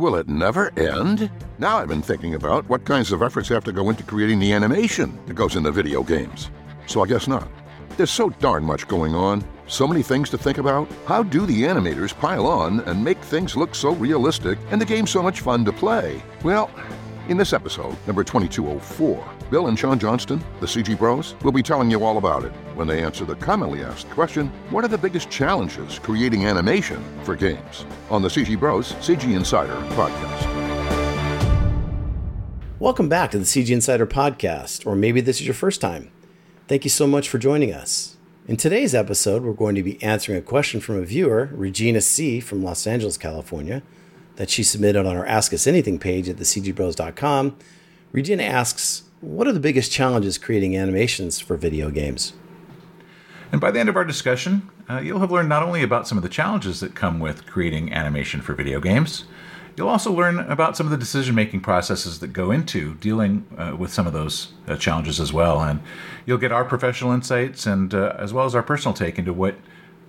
Will it never end? Now I've been thinking about what kinds of efforts have to go into creating the animation that goes into video games. So I guess not. There's so darn much going on, so many things to think about. How do the animators pile on and make things look so realistic and the game so much fun to play? Well, in this episode, number 2204, Bill and Sean Johnston, the CG Bros, will be telling you all about it when they answer the commonly asked question What are the biggest challenges creating animation for games? On the CG Bros CG Insider podcast. Welcome back to the CG Insider podcast, or maybe this is your first time. Thank you so much for joining us. In today's episode, we're going to be answering a question from a viewer, Regina C. from Los Angeles, California, that she submitted on our Ask Us Anything page at thecgbros.com. Regina asks, What are the biggest challenges creating animations for video games? And by the end of our discussion, uh, you'll have learned not only about some of the challenges that come with creating animation for video games, You'll also learn about some of the decision making processes that go into dealing uh, with some of those uh, challenges as well. And you'll get our professional insights and uh, as well as our personal take into what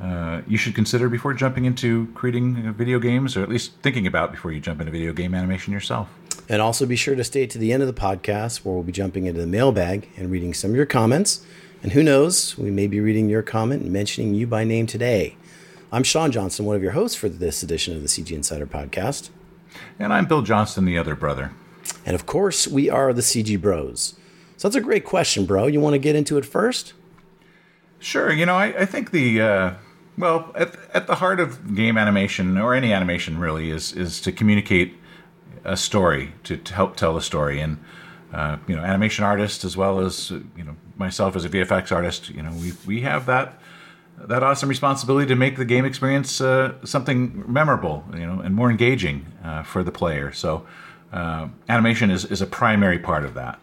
uh, you should consider before jumping into creating uh, video games, or at least thinking about before you jump into video game animation yourself. And also be sure to stay to the end of the podcast where we'll be jumping into the mailbag and reading some of your comments. And who knows, we may be reading your comment and mentioning you by name today. I'm Sean Johnston, one of your hosts for this edition of the CG Insider podcast. And I'm Bill Johnston, the other brother. And of course, we are the CG Bros. So that's a great question, bro. You want to get into it first? Sure. You know, I, I think the uh, well at, at the heart of game animation or any animation really is is to communicate a story to, to help tell a story and uh, you know animation artists as well as you know myself as a VFX artist. You know, we we have that that awesome responsibility to make the game experience uh, something memorable, you know, and more engaging uh, for the player. So, uh, animation is is a primary part of that.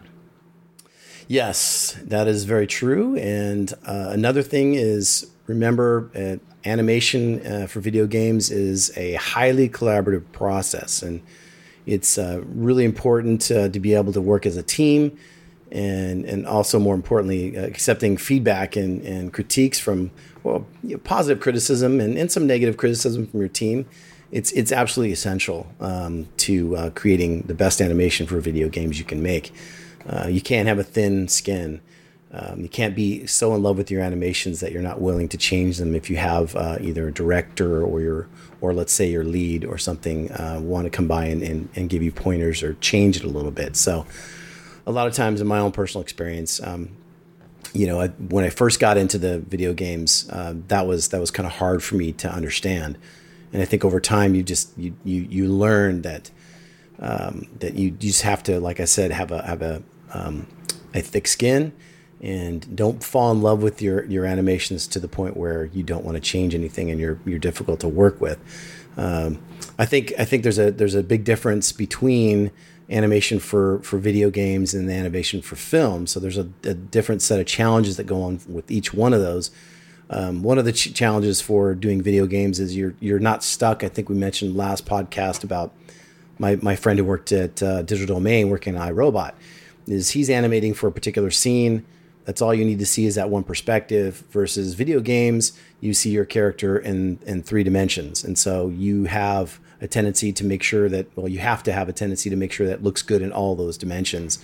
Yes, that is very true. And uh, another thing is remember, uh, animation for video games is a highly collaborative process, and it's really important to be able to work as a team and and also more importantly uh, accepting feedback and, and critiques from well you know, positive criticism and, and some negative criticism from your team. It's it's absolutely essential um, to uh, creating the best animation for video games you can make. Uh, you can't have a thin skin um, you can't be so in love with your animations that you're not willing to change them if you have uh, either a director or your or let's say your lead or something uh, want to come by and, and, and give you pointers or change it a little bit so a lot of times in my own personal experience, um, you know, I, when I first got into the video games, uh, that was that was kind of hard for me to understand. And I think over time, you just you you you learn that um, that you, you just have to, like I said, have a have a um, a thick skin and don't fall in love with your your animations to the point where you don't want to change anything and you're you're difficult to work with. Um, I think I think there's a there's a big difference between animation for for video games and the animation for film. So there's a, a different set of challenges that go on with each one of those. Um, one of the ch- challenges for doing video games is you're you're not stuck. I think we mentioned last podcast about my my friend who worked at uh, Digital Domain working on I, Robot. Is he's animating for a particular scene. That's all you need to see is that one perspective. Versus video games, you see your character in in three dimensions, and so you have a tendency to make sure that well you have to have a tendency to make sure that looks good in all those dimensions.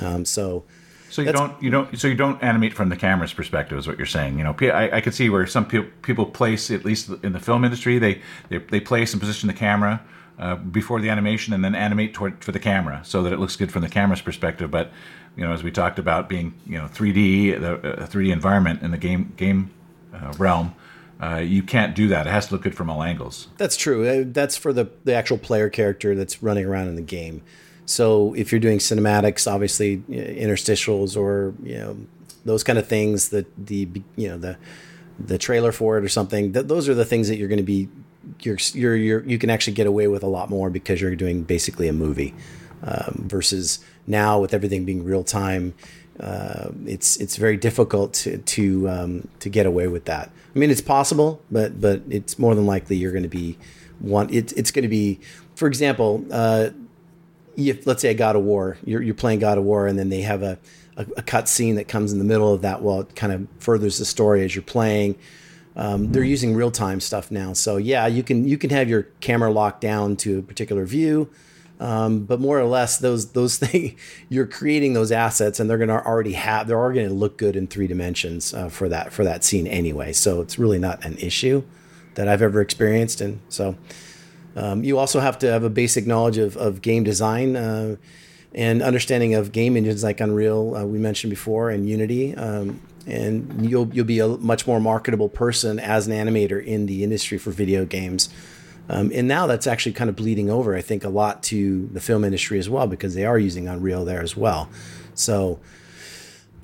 Um, so so you don't you don't so you don't animate from the camera's perspective is what you're saying. You know I, I could see where some people people place at least in the film industry they they, they place and position the camera uh, before the animation and then animate toward for the camera so that it looks good from the camera's perspective. But you know as we talked about being you know 3D the 3D environment in the game game uh, realm uh, you can't do that. It has to look good from all angles. That's true. Uh, that's for the the actual player character that's running around in the game. So if you're doing cinematics, obviously interstitials or you know those kind of things, that the you know the the trailer for it or something, th- those are the things that you're going to be you're, you're you're you can actually get away with a lot more because you're doing basically a movie um, versus now with everything being real time uh, it's it's very difficult to to um, to get away with that. I mean, it's possible, but but it's more than likely you're going to be one. It, it's going to be, for example, uh, if let's say a God of War, you're you're playing God of War, and then they have a a, a cut scene that comes in the middle of that. Well, it kind of furthers the story as you're playing. um, they're using real time stuff now. So yeah, you can you can have your camera locked down to a particular view, um, but more or less those those things you're creating those assets and they're going to already have they're already going to look good in three dimensions uh, for that for that scene anyway. So it's really not an issue that I've ever experienced, and so. Um, you also have to have a basic knowledge of, of game design uh, and understanding of game engines like Unreal, uh, we mentioned before, and Unity. Um, and you'll you'll be a much more marketable person as an animator in the industry for video games. Um, and now that's actually kind of bleeding over, I think, a lot to the film industry as well because they are using Unreal there as well. So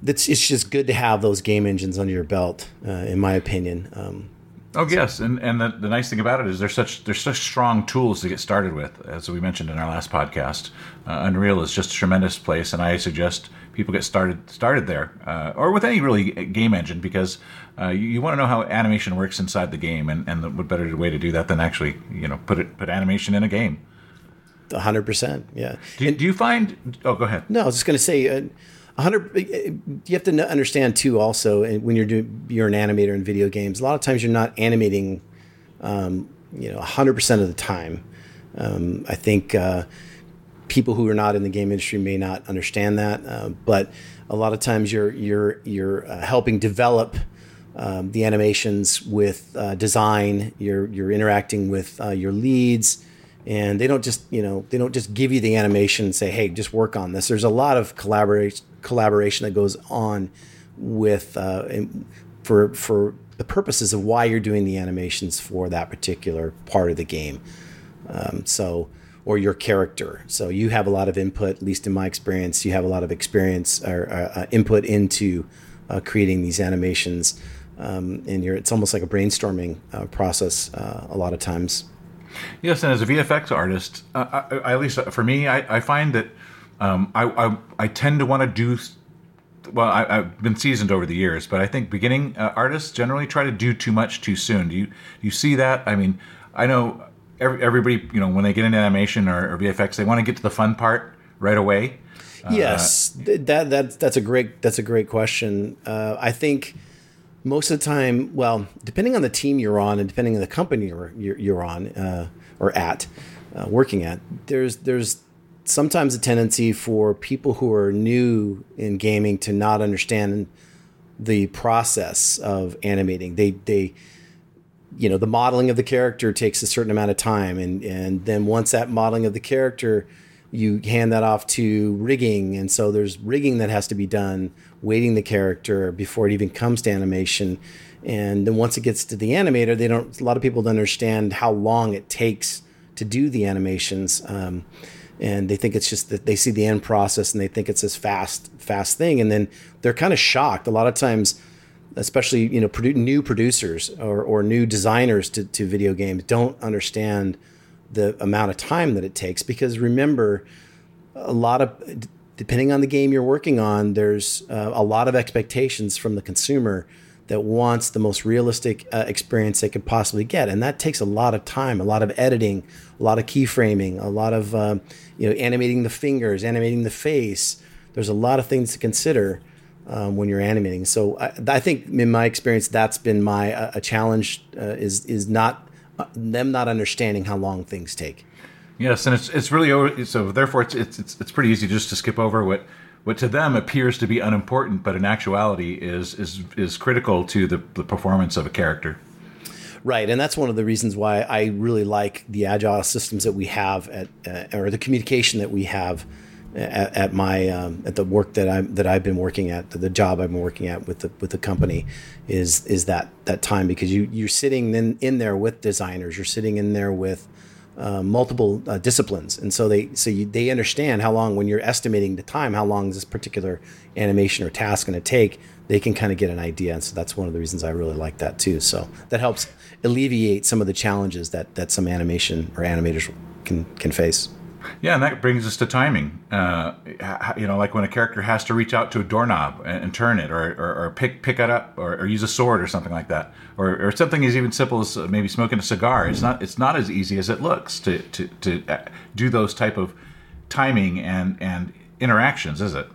it's it's just good to have those game engines under your belt, uh, in my opinion. Um, Oh yes, and and the, the nice thing about it is there's such there's such strong tools to get started with, as we mentioned in our last podcast. Uh, Unreal is just a tremendous place, and I suggest people get started started there, uh, or with any really game engine, because uh, you, you want to know how animation works inside the game, and and the, what better way to do that than actually you know put it put animation in a game. hundred percent, yeah. Do, do, you find? Oh, go ahead. No, I was just going to say uh, hundred. You have to understand too. Also, when you're doing, you're an animator in video games. A lot of times, you're not animating, um, you know, hundred percent of the time. Um, I think uh, people who are not in the game industry may not understand that, uh, but a lot of times you're you're you're uh, helping develop. Um, the animations with uh, design, you're you're interacting with uh, your leads, and they don't just you know they don't just give you the animation and say hey just work on this there's a lot of collaboration collaboration that goes on with uh, for for the purposes of why you're doing the animations for that particular part of the game. Um, so or your character. So you have a lot of input, at least in my experience, you have a lot of experience or uh, uh input into uh, creating these animations. Um, and you're, it's almost like a brainstorming uh, process uh, a lot of times. Yes, and as a VFX artist, uh, I, at least for me, I, I find that um, I, I, I tend to want to do. Well, I, have been seasoned over the years, but I think beginning uh, artists generally try to do too much too soon. Do you do you see that? I mean, I know every, everybody, you know, when they get into animation or, or VFX, they want to get to the fun part right away. Yes, uh, that that that's a great that's a great question. Uh, I think most of the time, well, depending on the team you're on and depending on the company you're you're, on uh, or at, uh, working at, there's there's sometimes a tendency for people who are new in gaming to not understand the process of animating. They they you know the modeling of the character takes a certain amount of time and and then once that modeling of the character you hand that off to rigging and so there's rigging that has to be done weighting the character before it even comes to animation. And then once it gets to the animator they don't a lot of people don't understand how long it takes to do the animations. Um, and they think it's just that they see the end process and they think it's this fast fast thing. And then they're kind of shocked. A lot of times especially you know produ- new producers or, or new designers to, to video games don't understand the amount of time that it takes. Because remember a lot of depending on the game you're working on there's uh, a lot of expectations from the consumer that wants the most realistic uh, experience they could possibly get, and that takes a lot of time, a lot of editing, a lot of keyframing, a lot of uh, you know animating the fingers, animating the face. There's a lot of things to consider um, when you're animating. So I, I, think, in my experience, that's been my uh, a challenge uh, is is not uh, them not understanding how long things take. Yes, and it's it's really so. Therefore, it's it's it's, pretty easy just to skip over what what to them appears to be unimportant, but in actuality is is is critical to the, the performance of a character. Right, and that's one of the reasons why I really like the agile systems that we have at, uh, or the communication that we have at, at my um, at the work that I'm that I've been working at, the job I've been working at with the with the company, is is that that time because you you're sitting in in there with designers, you're sitting in there with uh, multiple uh, disciplines, and so they so you, they understand how long when you're estimating the time, how long is this particular animation or task going to take. They can kind of get an idea, and so that's one of the reasons I really like that too. So that helps alleviate some of the challenges that that some animation or animators can can face. Yeah, and that brings us to timing. Uh, you know, like when a character has to reach out to a doorknob and, and turn it, or, or, or, pick pick it up, or, or, use a sword or something like that, or, something as even simple as maybe smoking a cigar. It's not it's not as easy as it looks to to, to uh, do those type of timing and and interactions, is it?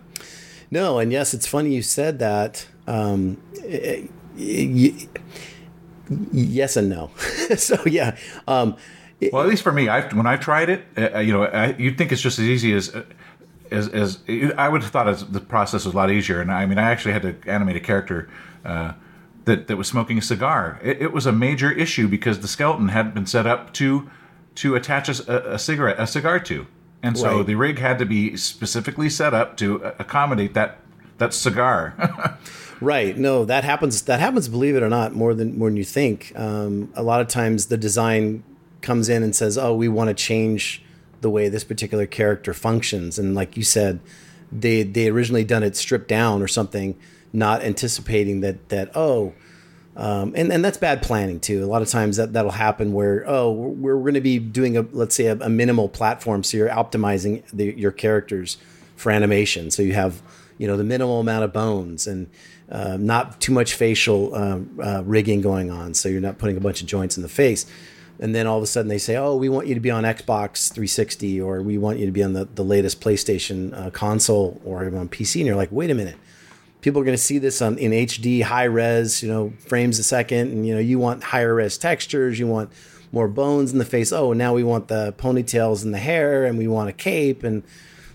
No, and yes, it's funny you said that. Um, it, it, yes and no. so yeah. Um, well, at least for me, I when I tried it, uh, you know, I, you'd think it's just as easy as. Uh, as, as I would have thought as the process was a lot easier, and I mean, I actually had to animate a character uh, that that was smoking a cigar. It, it, was a major issue because the skeleton hadn't been set up to to attach a, a cigarette a cigar to, and so right. the rig had to be specifically set up to accommodate that that cigar. Right. No, that happens. That happens. Believe it or not, more than more than you think. Um, a lot of times, the design comes in and says, "Oh, we want to change the way this particular character functions," and like you said, they they originally done it stripped down or something, not anticipating that that oh. Um, and, and that's bad planning too. A lot of times that, that'll happen where, oh, we're, we're going to be doing a, let's say a, a minimal platform. So you're optimizing the, your characters for animation. So you have, you know, the minimal amount of bones and, uh, not too much facial uh, uh, rigging going on, so you're not putting a bunch of joints in the face. And then all of a sudden they say, "Oh, we want you to be on Xbox 360, or we want you to be on the, the latest PlayStation uh, console, or on PC." And you're like, "Wait a minute." People are going to see this on in HD, high res, you know, frames a second, and you know, you want higher res textures, you want more bones in the face. Oh, now we want the ponytails and the hair, and we want a cape, and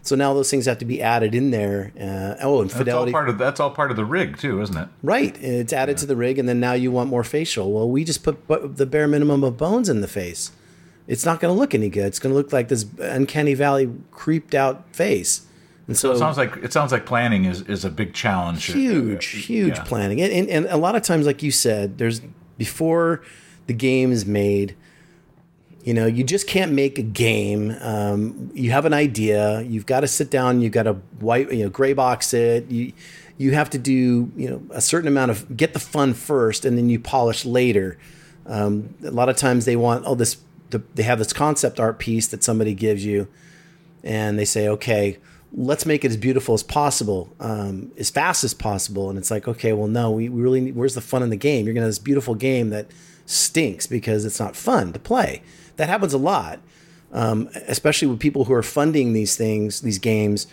so now those things have to be added in there. Uh, oh, and fidelity. That's all, part of, that's all part of the rig too, isn't it? Right. It's added yeah. to the rig, and then now you want more facial. Well, we just put the bare minimum of bones in the face. It's not going to look any good. It's going to look like this uncanny valley creeped out face. And so, so, it sounds like it sounds like planning is, is a big challenge. Huge, huge yeah. planning, and, and and a lot of times, like you said, there's before the game is made you know, you just can't make a game. Um, you have an idea. You've got to sit down. You've got to white, you know, gray box it. You you have to do you know a certain amount of get the fun first, and then you polish later. Um, a lot of times they want oh this the, they have this concept art piece that somebody gives you, and they say okay let's make it as beautiful as possible, um, as fast as possible. And it's like, okay, well, no, we, we really need, where's the fun in the game? You're gonna have this beautiful game that stinks because it's not fun to play that happens a lot, um, especially with people who are funding these things, these games,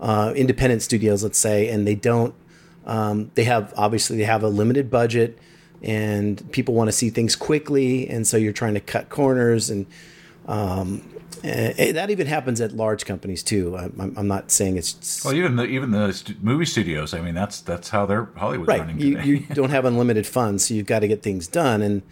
uh, independent studios, let's say, and they don't. Um, they have obviously they have a limited budget, and people want to see things quickly, and so you're trying to cut corners, and, um, and that even happens at large companies too. I'm, I'm not saying it's well, even the even the movie studios. I mean, that's that's how they're Hollywood right. running. You, you don't have unlimited funds, so you've got to get things done, and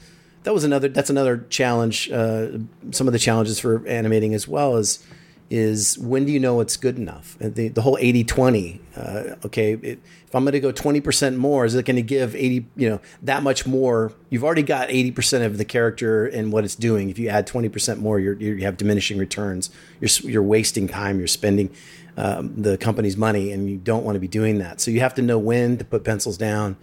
that was another that's another challenge uh, some of the challenges for animating as well is is when do you know it's good enough? The, the whole 80-20 uh, okay it, if i'm going to go 20% more is it going to give 80 you know that much more? You've already got 80% of the character and what it's doing. If you add 20% more you're, you have diminishing returns. You're, you're wasting time. You're spending um, the company's money and you don't want to be doing that. So you have to know when to put pencils down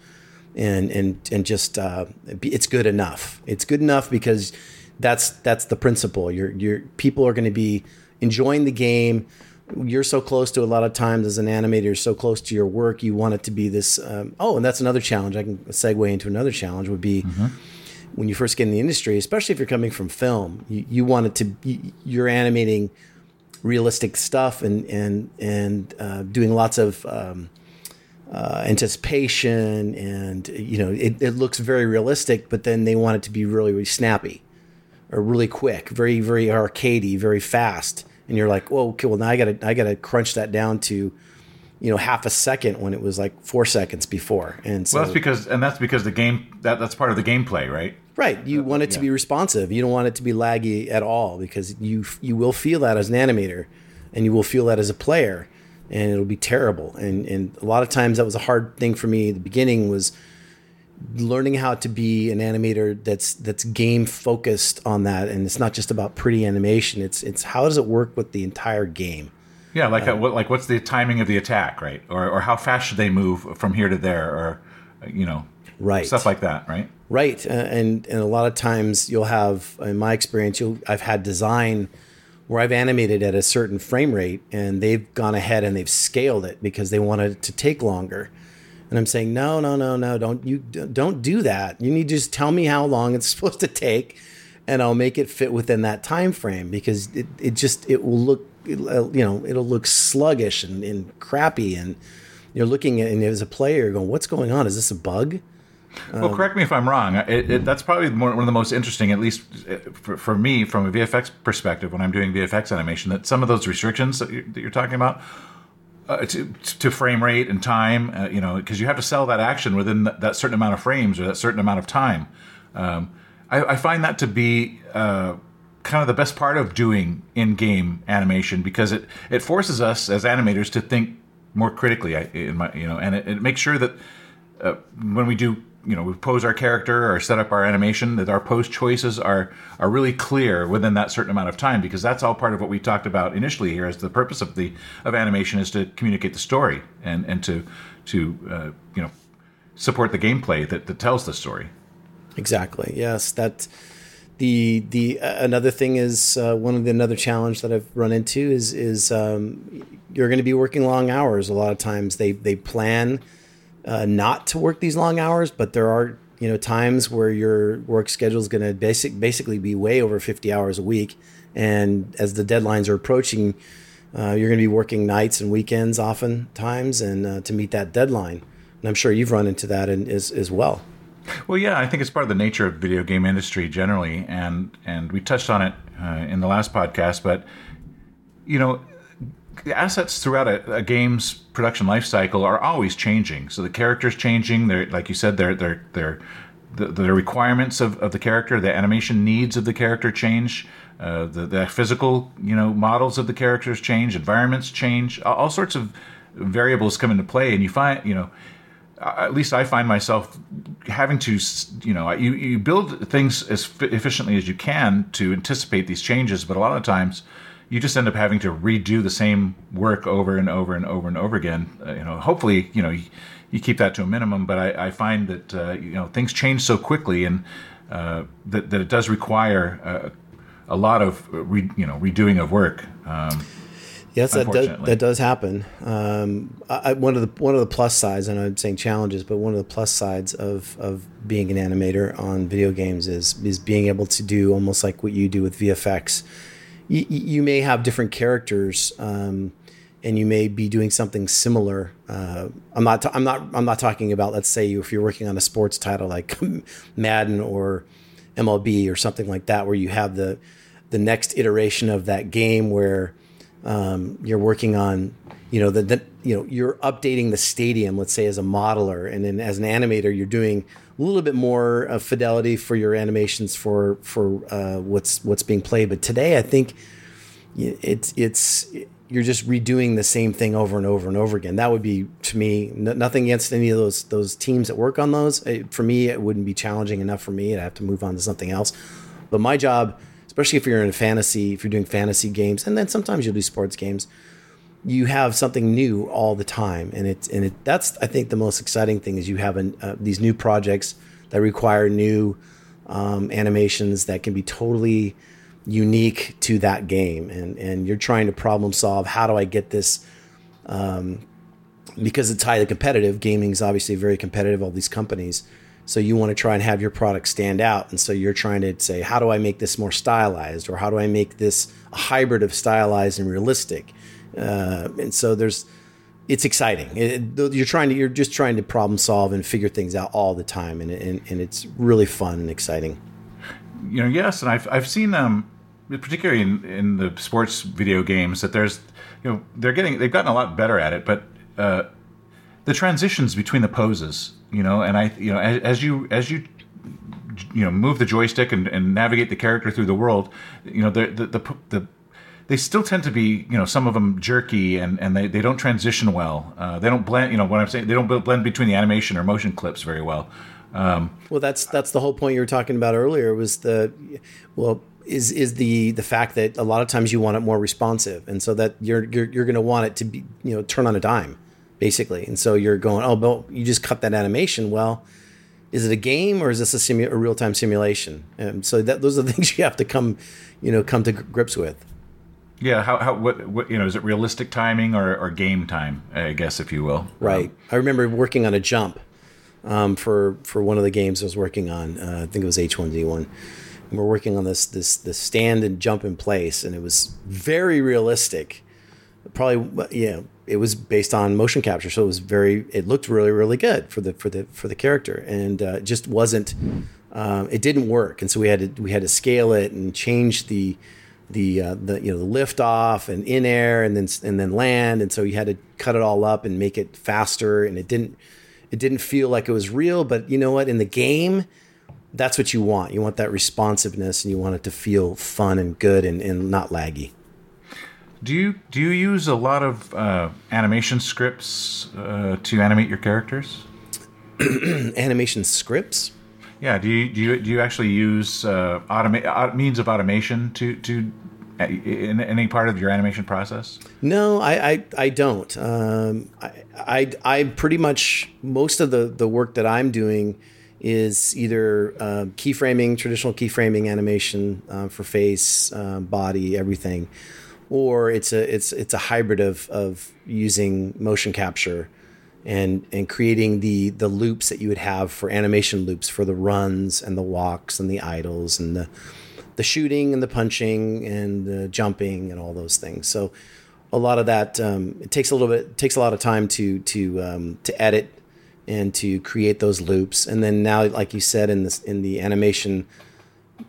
and and and just uh, it's good enough. It's good enough because that's that's the principle. Your your people are going to be enjoying the game. You're so close to a lot of times as an animator, you're so close to your work. You want it to be this. Um, oh, and that's another challenge. I can segue into another challenge. Would be mm-hmm. when you first get in the industry, especially if you're coming from film. You, you want it to. You, you're animating realistic stuff and and and uh, doing lots of um, uh, anticipation and you know it, it, looks very realistic but then they want it to be really really snappy or really quick very very arcadey very fast. And you're like well okay well now i gotta i gotta crunch that down to you know half a second when it was like four seconds before. And so well that's because and that's because the game that that's part of the gameplay right? Right. You want it to be responsive. You don't want it to be laggy at all because you you will feel that as an animator and you will feel that as a player and it'll be terrible. And and a lot of times that was a hard thing for me. The beginning was learning how to be an animator that's that's game focused on that, and it's not just about pretty animation. It's it's how does it work with the entire game. Yeah, like uh, what, like what's the timing of the attack, right? Or or how fast should they move from here to there, or you know, right stuff like that, right? Right, uh, and and a lot of times you'll have, in my experience, you'll I've had design where I've animated at a certain frame rate and they've gone ahead and they've scaled it because they wanted it to take longer. And I'm saying, no, no, no, no, don't you don't do that. You need to just tell me how long it's supposed to take, and I'll make it fit within that time frame because it, it just it will look uh, you know it'll look sluggish and, and crappy and you're looking at and as a player going, what's going on? Is this a bug? Well, correct me if I'm wrong. It, it, that's probably one of the most interesting, at least uh, for, for, me, from a VFX perspective, when I'm doing VFX animation. That some of those restrictions that you're, that you're talking about uh, to, to frame rate and time, uh, you know, because you have to sell that action within that, that, certain amount of frames or that certain amount of time. Um, I, I, find that to be uh, kind of the best part of doing in-game animation because it it forces us as animators to think more critically. In my, you know, and it, it makes sure that uh, when we do you know we pose our character or set up our animation that our pose choices are are really clear within that certain amount of time because that's all part of what we talked about initially here as the purpose of the of animation is to communicate the story and and to to uh, you know support the gameplay that, that tells the story. Exactly yes that the the uh, another thing is uh, one of the another challenge that I've run into is is um, you're going to be working long hours a lot of times. They they plan uh, not to work these long hours, but there are you know times where your work schedule is going to basic basically be way over 50 hours a week, and as the deadlines are approaching, uh, you're going to be working nights and weekends oftentimes, and uh, to meet that deadline. And I'm sure you've run into that in, as as well. Well, yeah, I think it's part of the nature of video game industry generally, and and we touched on it uh, in the last podcast, but you know the assets throughout a, a, game's production life cycle are always changing. So the character's changing. They're like you said, they're they're they're the, the requirements of, of the character, the animation needs of the character change. Uh, the, the physical, you know, models of the characters change. Environments change. All, all sorts of variables come into play, and you find, you know, at least I find myself having to, you know, you, you build things as efficiently as you can to anticipate these changes, but a lot of times you just end up having to redo the same work over and over and over and over again. Uh, you know, hopefully, you know, you, you, keep that to a minimum. But I, I find that uh, you know things change so quickly, and uh, that that it does require uh, a lot of re, you know redoing of work. Um, yes, that does that does happen. Um, I, one of the one of the plus sides, and I'm saying challenges, but one of the plus sides of of being an animator on video games is is being able to do almost like what you do with VFX you, you may have different characters, um, and you may be doing something similar. Uh, I'm not. I'm not. I'm not talking about. Let's say you, if you're working on a sports title like Madden or MLB or something like that, where you have the the next iteration of that game where um, you're working on you know the, you know you're updating the stadium let's say as a modeler and then as an animator you're doing a little bit more fidelity for your animations for for uh, what's what's being played. But today, I think it's it's you're just redoing the same thing over and over and over again. That would be to me n- nothing against any of those those teams that work on those. It, for me, it wouldn't be challenging enough for me. I'd have to move on to something else. But my job, especially if you're in fantasy, if you're doing fantasy games, and then sometimes you'll do sports games you have something new all the time, and it's and it, that's I think the most exciting thing is you have an, uh, these new projects that require new um, animations that can be totally unique to that game, and and you're trying to problem solve. How do I get this? Um, because it's highly competitive. Gaming is obviously very competitive. All these companies. So you want to try and have your product stand out, and so you're trying to say, how do I make this more stylized, or how do I make this a hybrid of stylized and realistic? Uh, and so there's it's exciting. It, you're trying to you're just trying to problem solve and figure things out all the time, and and, and it's really fun and exciting. You know, yes, and I've I've seen um, particularly in, in the sports video games, that there's you know they're getting they've gotten a lot better at it, but uh, the transitions between the poses, you know, and I you know as, as you as you you know move the joystick and, and navigate the character through the world, you know the the the, the they still tend to be, you know, some of them jerky and, and they, they don't transition well. Uh, they don't blend, you know, what I'm saying, they don't blend between the animation or motion clips very well. Um, well, that's that's the whole point you were talking about earlier. Was the well is is the the fact that a lot of times you want it more responsive, and so that you're you're you're going to want it to be you know turn on a dime, basically, and so you're going oh, but you just cut that animation. Well, is it a game or is this a, simu- a real time simulation? And so that those are the things you have to come you know come to grips with. Yeah, how, how what, what you know is it realistic timing or, or game time? I guess if you will. Right. Um, I remember working on a jump um, for for one of the games I was working on. Uh, I think it was H1Z1. And we're working on this this this stand and jump in place, and it was very realistic. Probably yeah, it was based on motion capture, so it was very it looked really really good for the for the for the character, and uh, just wasn't um, it didn't work, and so we had to we had to scale it and change the the uh, the you know the lift off and in air and then and then land, and so you had to cut it all up and make it faster, and it didn't it didn't feel like it was real, but you know what in the game that's what you want. You want that responsiveness and you want it to feel fun and good and, and not laggy. Do you do you use a lot of uh, animation scripts uh, to animate your characters? animation scripts? Yeah. Do you do you, do you actually use uh, automa- means of automation to to uh, in any part of your animation process? No, I I, I don't. Um, I, I I pretty much most of the the work that I'm doing is either uh, keyframing, traditional keyframing animation uh, for face, uh, body, everything, or it's a it's it's a hybrid of of using motion capture and and creating the the loops that you would have for animation loops for the runs and the walks and the idles and the the shooting and the punching and the jumping and all those things. So a lot of that um, it takes a little bit takes a lot of time to to um, to edit and to create those loops. And then now, like you said, in this in the animation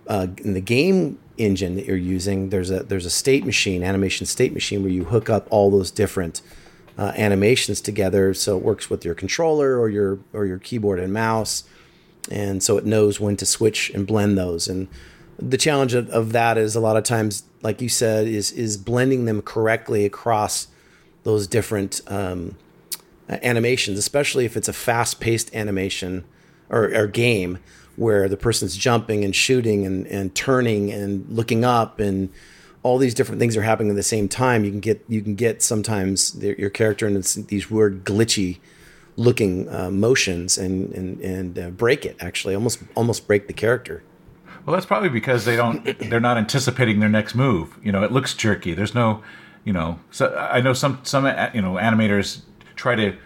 uh, in the game engine that you're using, there's a there's a state machine, animation state machine, where you hook up all those different uh, animations together, so it works with your controller or your or your keyboard and mouse, and so it knows when to switch and blend those. And the challenge of, of that is a lot of times, like you said, is is blending them correctly across those different um, animations, especially if it's a fast paced animation or, or, game where the person's jumping and shooting and, and turning and looking up and all these different things are happening at the same time. You can get you can get sometimes your character in these weird glitchy looking uh, motions and and and uh, break it actually almost almost break the character. Well, that's probably because they don't they're not anticipating their next move. You know, it looks jerky. There's no, you know, so I know some some you know animators try to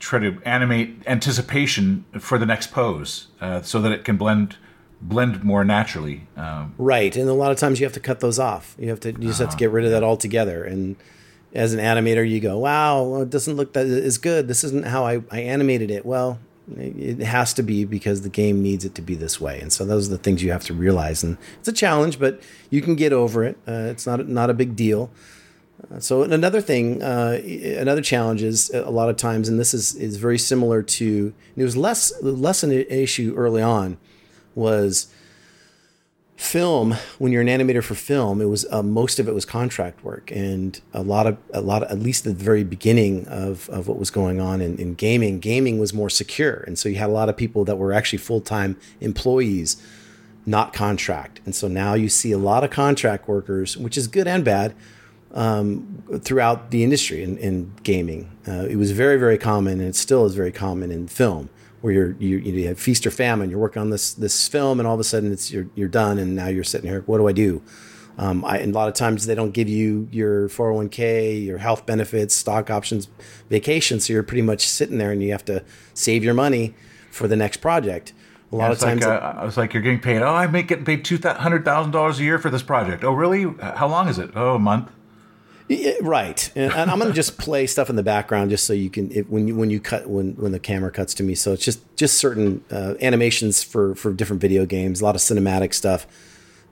try to animate anticipation for the next pose uh, so that it can blend blend more naturally. Um, right, and a lot of times you have to cut those off. You have to you just uh, have to get rid of that altogether. And as an animator, you go, "Wow, it doesn't look that as good. This isn't how I, I animated it." Well, it has to be because the game needs it to be this way. And so those are the things you have to realize. And it's a challenge, but you can get over it. Uh, it's not not a big deal so another thing, uh, another challenge is a lot of times, and this is is very similar to it was less less an issue early on, was film. When you're an animator for film, it was uh, most of it was contract work, and a lot of a lot of, at least the very beginning of of what was going on in, in gaming, gaming was more secure, and so you had a lot of people that were actually full time employees, not contract, and so now you see a lot of contract workers, which is good and bad um, throughout the industry in, in gaming. Uh, it was very, very common, and it still is very common in film, where you're you, you have feast or famine. You're working on this this film, and all of a sudden it's you're you're done, and now you're sitting here. What do I do? Um, I, and a lot of times they don't give you your 401k, your health benefits, stock options, vacation. So you're pretty much sitting there, and you have to save your money for the next project. A lot yeah, of times, like, uh, it's like you're getting paid. Oh, I make getting paid two hundred thousand dollars a year for this project. Oh, really? How long is it? Oh, a month. Right, and, and I'm going to just play stuff in the background just so you can if, when you when you cut when when the camera cuts to me. So it's just just certain uh, animations for for different video games, a lot of cinematic stuff.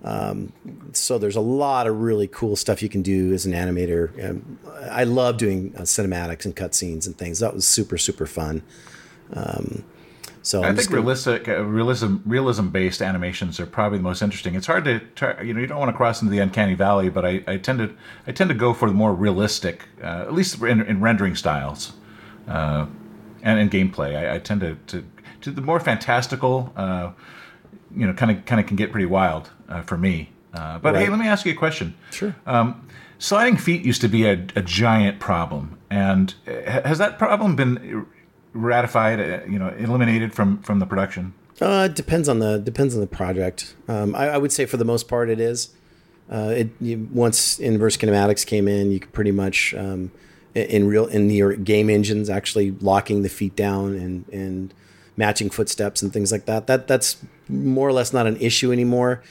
Um, so there's a lot of really cool stuff you can do as an animator. Um, I love doing uh, cinematics and cutscenes and things. That was super super fun. Um, so I I'm think gonna... realistic, uh, realism, realism based animations are probably the most interesting. It's hard to, try, you know, you don't want to cross into the uncanny valley, but I, I tend to, I tend to go for the more realistic, uh, at least in, in rendering styles, uh, and in gameplay. I, I, tend to, to, to the more fantastical, uh, you know, kind of, kind of can get pretty wild uh, for me. Uh, but right. hey, let me ask you a question. Sure. Um, sliding feet used to be a, a giant problem, and has that problem been ratified, uh, you know, eliminated from from the production? Uh, it depends on the depends on the project. Um, I, I, would say for the most part it is. Uh, it you, once inverse kinematics came in, you could pretty much um, in real in the game engines actually locking the feet down and and matching footsteps and things like that. That that's more or less not an issue anymore.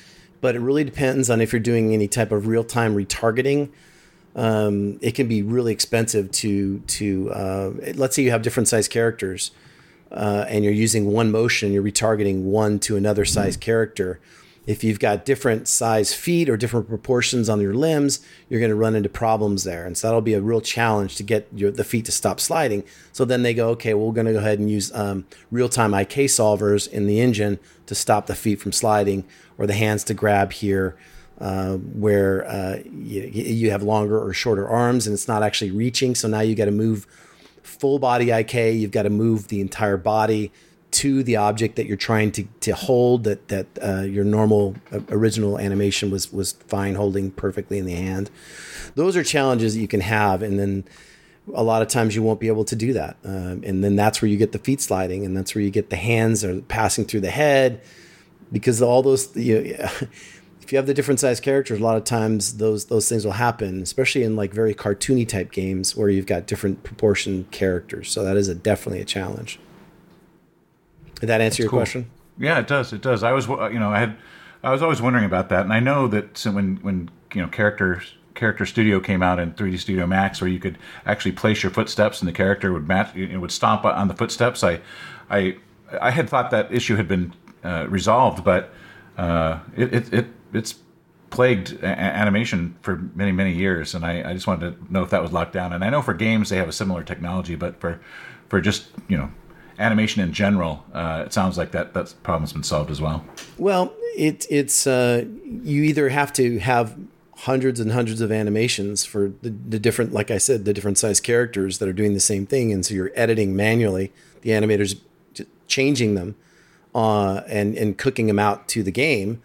But it really depends on if you're doing any type of real time retargeting um, it can be really expensive to to uh, let's say you have different size characters uh, and you're using one motion, you're retargeting one to another size character. If you've got different size feet or different proportions on your limbs, you're going to run into problems there, and so that'll be a real challenge to get your, the feet to stop sliding. So then they go, okay, well, we're going to go ahead and use um, real-time IK solvers in the engine to stop the feet from sliding, or the hands to grab here, uh, where uh, you, you have longer or shorter arms, and it's not actually reaching. So now you got to move full body IK. You've got to move the entire body to the object that you're trying to, to hold that that uh, your normal uh, original animation was was fine holding perfectly in the hand those are challenges that you can have and then a lot of times you won't be able to do that um, and then that's where you get the feet sliding and that's where you get the hands are passing through the head because all those you know, if you have the different size characters a lot of times those those things will happen especially in like very cartoony type games where you've got different proportion characters so that is a, definitely a challenge did that answer That's your cool. question? Yeah, it does. It does. I was, you know, I had, I was always wondering about that, and I know that when when you know character character studio came out in 3D Studio Max, where you could actually place your footsteps and the character would match, it would stomp on the footsteps. I, I, I had thought that issue had been uh, resolved, but uh, it, it, it it's plagued a- animation for many many years, and I, I just wanted to know if that was locked down. And I know for games they have a similar technology, but for for just you know animation in general, uh, it sounds like that that problem's been solved as well. Well, it it's uh, you either have to have hundreds and hundreds of animations for the, the different, like I said, the different size characters that are doing the same thing, and so you're editing manually. The animators changing them uh, and and cooking them out to the game,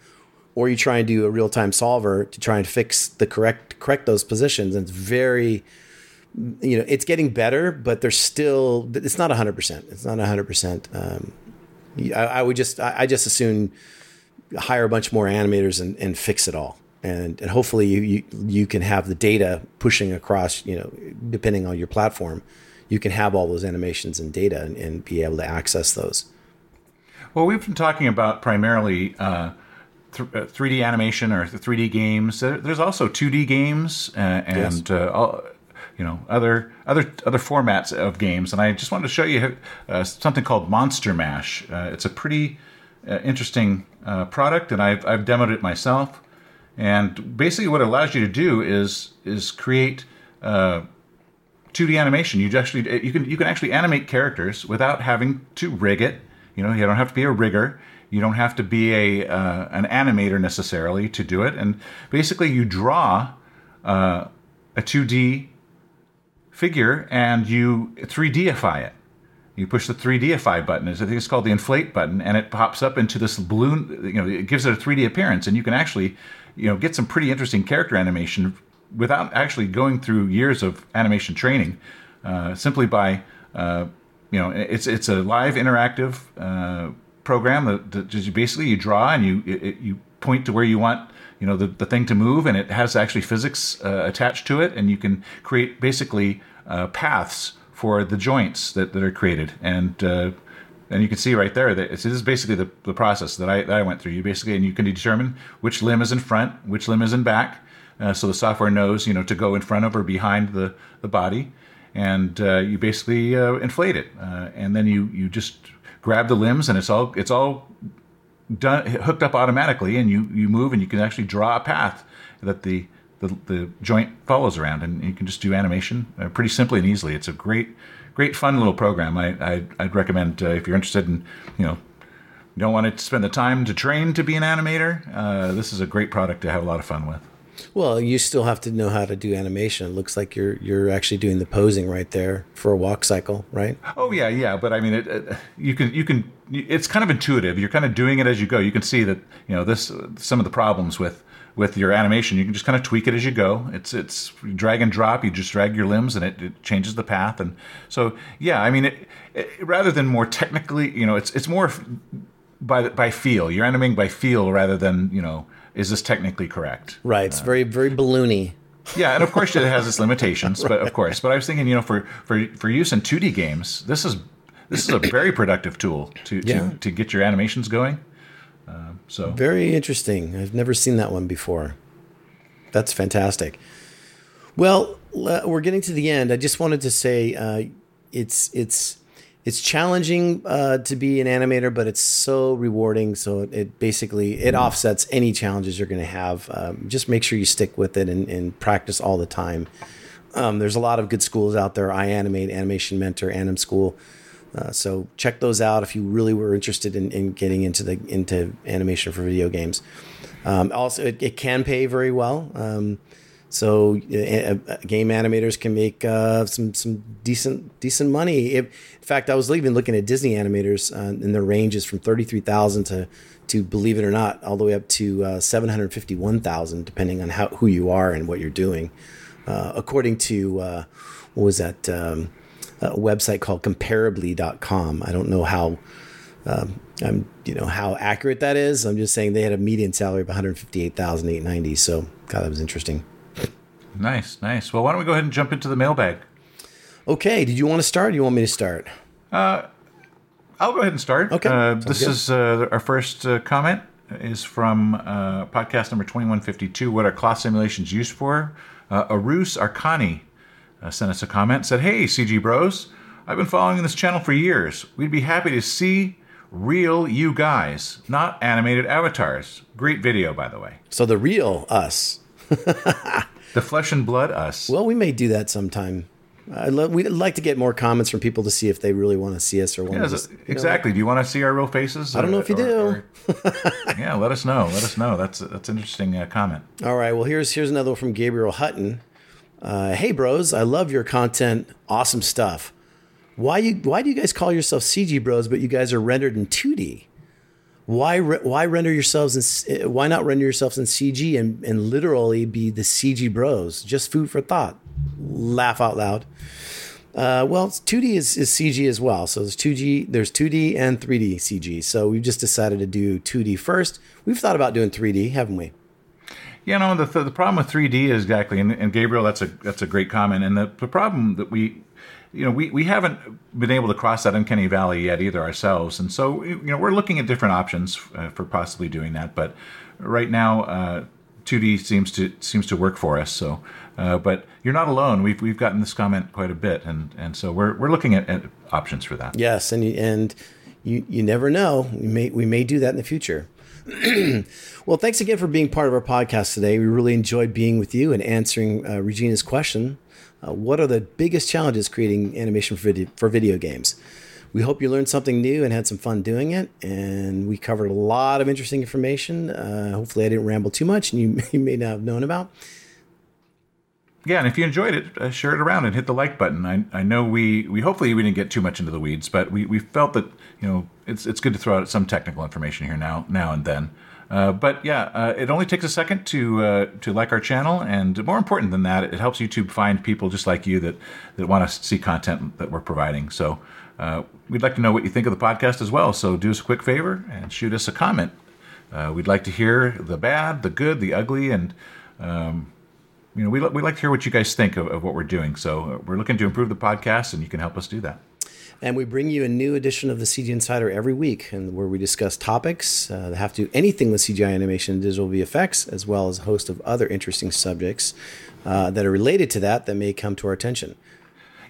or you try and do a real time solver to try and fix the correct correct those positions. And it's very you know, it's getting better, but there's still, it's not 100%. It's not 100%. Um, I, I, would just, I, I, just assume hire a bunch more animators and, and fix it all. And, and hopefully you, you, you can have the data pushing across, you know, depending on your platform, you can have all those animations and data and, and be able to access those. Well, we've been talking about primarily uh, th- 3D uh, animation or 3D games. There's also 2D games uh, and yes. uh, you know other other other formats of games. And I just wanted to show you uh, something called Monster Mash. Uh, it's a pretty uh, interesting uh, product, and I've I've demoed it myself. And basically, what it allows you to do is is create. 2D uh, animation. You actually you can you can actually animate characters without having to rig it. You know, you don't have to be a rigger. You don't have to be a uh, an animator necessarily to do it. And basically, you draw uh, a 2D figure and you 3Dify it. You push the 3Dify button. I think it's called the inflate button, and it pops up into this balloon. You know, it gives it a 3D appearance, and you can actually, you know, get some pretty interesting character animation without actually going through years of animation training, uh, simply by, uh, you know, it's it's a live interactive uh, program that, that basically you draw and you it, you point to where you want you know the, the thing to move and it has actually physics uh, attached to it and you can create basically uh, paths for the joints that, that are created. And uh, and you can see right there that this is basically the, the process that I, that I went through. You basically and you can determine which limb is in front which limb is in back uh, so the software knows you know to go in front of or behind the, the body. And uh, you basically uh, inflate it. And then you you just grab the limbs and it's all it's all done hooked up automatically, and you you move and you can actually draw a path that the the, the joint follows around, and you can just do animation uh, pretty simply and easily. It's a great great fun little program. I, I would recommend uh, if you're interested in you know don't want to spend the time to train to be an animator. Uh, this is a great product to have a lot of fun with. Well, you still have to know how to do animation. It looks like you're you're actually doing the posing right there for a walk cycle, right? Oh yeah, yeah. But I mean, it, it, you can you can. It's kind of intuitive. You're kind of doing it as you go. You can see that you know this some of the problems with with your animation. You can just kind of tweak it as you go. It's it's drag and drop. You just drag your limbs and it, it changes the path. And so yeah, I mean, it, it, rather than more technically, you know, it's it's more by by feel. You're animating by feel rather than you know is this technically correct? Right. It's uh, very very balloony. Yeah, and of course it has its limitations, but of course. But I was thinking, you know, for for for use in 2D games, this is this is a very productive tool to yeah. to, to get your animations going. Uh, so very interesting. I've never seen that one before. That's fantastic. Well, we're getting to the end. I just wanted to say uh, it's it's it's challenging uh, to be an animator, but it's so rewarding. So it basically it offsets any challenges you're going to have. Um, just make sure you stick with it and, and practice all the time. Um, there's a lot of good schools out there. iAnimate, Animation Mentor, AnimSchool. Uh, so check those out if you really were interested in, in getting into the into animation for video games. Um, also, it, it, can pay very well. Um, so uh, uh, game animators can make uh, some some decent decent money. If, in fact, I was even looking at Disney animators, uh, and their range is from thirty three thousand to to believe it or not, all the way up to uh, seven hundred fifty one thousand, depending on how who you are and what you're doing. Uh, according to what was that? Um, website called comparably.com. I don't know how um, I'm, you know, how accurate that is. I'm just saying they had a median salary of 158,890. So, God, that was interesting. Nice, nice. Well, why don't we go ahead and jump into the mailbag? Okay. Did you want to start? Or do you want me to start? Uh, I'll go ahead and start. Okay. Uh, this good. is uh, our first uh, comment is from uh, podcast number 2152. What are cloth simulations used for? Uh, Arus Arcani uh, sent us a comment, said, Hey, CG Bros, I've been following this channel for years. We'd be happy to see real you guys, not animated avatars. Great video, by the way. So the real us. the flesh and blood us. Well, we may do that sometime. Lo- we'd like to get more comments from people to see if they really want to see us or want yeah, to. Just, exactly. Know, do you want to see our real faces? I don't know if you or, do. Or, yeah, let us know. Let us know. That's that's an interesting uh, comment. All right. Well, here's here's another one from Gabriel Hutton. Uh, hey, bros, I love your content. Awesome stuff. Why you why do you guys call yourself CG Bros, but you guys are rendered in 2D? Why why render yourselves in why not render yourselves in CG and, and literally be the CG Bros? Just food for thought. Laugh out loud. Uh, well, 2D is, is CG as well. So there's 2G, there's 2D and 3D CG. So we've just decided to do 2D first. We've thought about doing 3D, haven't we? Yeah, no. the, the problem with 3D is exactly, and, and Gabriel, that's a that's a great comment. And the, the problem that we, you know, we, we haven't been able to cross that uncanny valley yet either ourselves. And so, you know, we're looking at different options uh, for possibly doing that. But right now, uh, 2D seems to seems to work for us. So, uh, but you're not alone. We've we've gotten this comment quite a bit, and and so we're we're looking at, at options for that. Yes, and and you you never know. We may we may do that in the future. well, thanks again for being part of our podcast today. We really enjoyed being with you and answering uh, Regina's question. Uh, what are the biggest challenges creating animation for video, for video games? We hope you learned something new and had some fun doing it. And we covered a lot of interesting information. Uh, hopefully, I didn't ramble too much and you, you may not have known about. Yeah, and if you enjoyed it, uh, share it around and hit the like button. I, I know we, we hopefully we didn't get too much into the weeds, but we, we felt that you know it's it's good to throw out some technical information here now now and then. Uh, but yeah, uh, it only takes a second to uh, to like our channel, and more important than that, it helps YouTube find people just like you that that want to see content that we're providing. So uh, we'd like to know what you think of the podcast as well. So do us a quick favor and shoot us a comment. Uh, we'd like to hear the bad, the good, the ugly, and um, you know, we, we like to hear what you guys think of, of what we're doing. So we're looking to improve the podcast, and you can help us do that. And we bring you a new edition of the CG Insider every week, and where we discuss topics uh, that have to do anything with CGI animation and digital VFX, as well as a host of other interesting subjects uh, that are related to that that may come to our attention.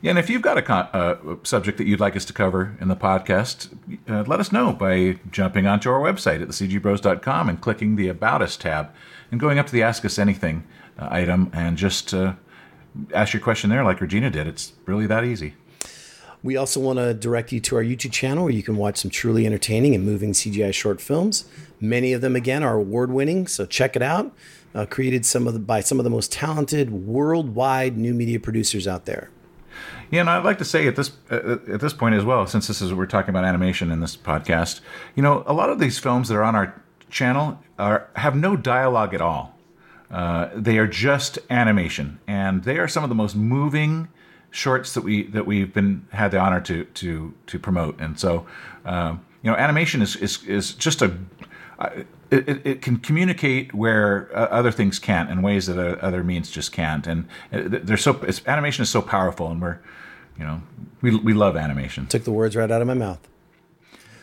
Yeah, and if you've got a, con- uh, subject that you'd like us to cover in the podcast, uh, let us know by jumping onto our website at thecgbros.com and clicking the About Us tab and going up to the Ask Us Anything uh, item and just uh, ask your question there like Regina did. It's really that easy. We also want to direct you to our YouTube channel where you can watch some truly entertaining and moving CGI short films. Many of them, again, are award winning, so check it out. Uh, created some of the, by some of the most talented worldwide new media producers out there. Yeah, and I'd like to say at this uh, at this point as well, since this is we're talking about animation in this podcast, you know, a lot of these films that are on our channel are have no dialogue at all. Uh, they are just animation, and they are some of the most moving shorts that we that we've been had the honor to to to promote. And so, uh, you know, animation is is is just a uh, it, it, can communicate where uh, other things can't in ways that uh, other means just can't. And they're so animation is so powerful, and we're you know we we love animation. Took the words right out of my mouth.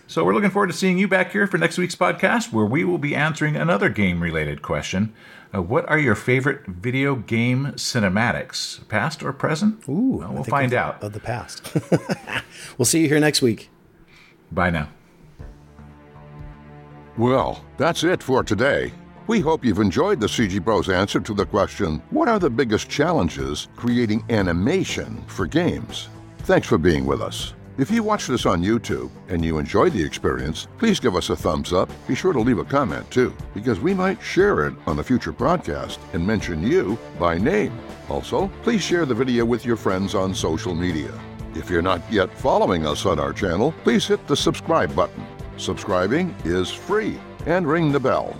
So we're looking forward to seeing you back here for next week's podcast, where we will be answering another game related question. Uh, what are your favorite video game cinematics, past or present? Ooh, well, we'll find of, out. of the past. we'll see you here next week. Bye now. Well, that's it for today. We hope you've enjoyed the CG Bros answer to the question What are the biggest challenges creating animation for games? Thanks for being with us. If you watched this on YouTube and you enjoyed the experience, please give us a thumbs up. Be sure to leave a comment too, because we might share it on a future broadcast and mention you by name. Also, please share the video with your friends on social media. If you're not yet following us on our channel, please hit the subscribe button. Subscribing is free and ring the bell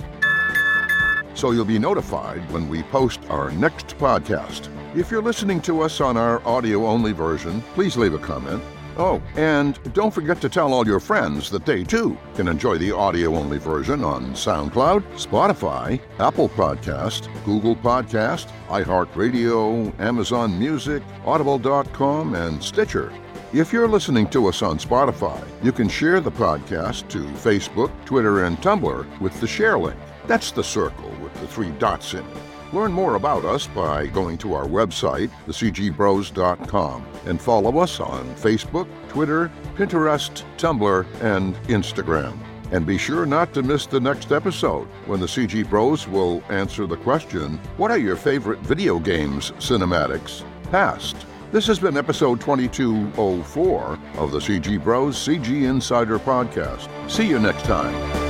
so you'll be notified when we post our next podcast. If you're listening to us on our audio only version, please leave a comment. Oh, and don't forget to tell all your friends that they too can enjoy the audio only version on SoundCloud, Spotify, Apple Podcast, Google Podcast, iHeartRadio, Amazon Music, Audible.com, and Stitcher. If you're listening to us on Spotify, you can share the podcast to Facebook, Twitter, and Tumblr with the share link. That's the circle with the three dots in it. Learn more about us by going to our website, thecgbros.com, and follow us on Facebook, Twitter, Pinterest, Tumblr, and Instagram. And be sure not to miss the next episode when the CG Bros will answer the question What are your favorite video games cinematics? Past. This has been episode 2204 of the CG Bros CG Insider Podcast. See you next time.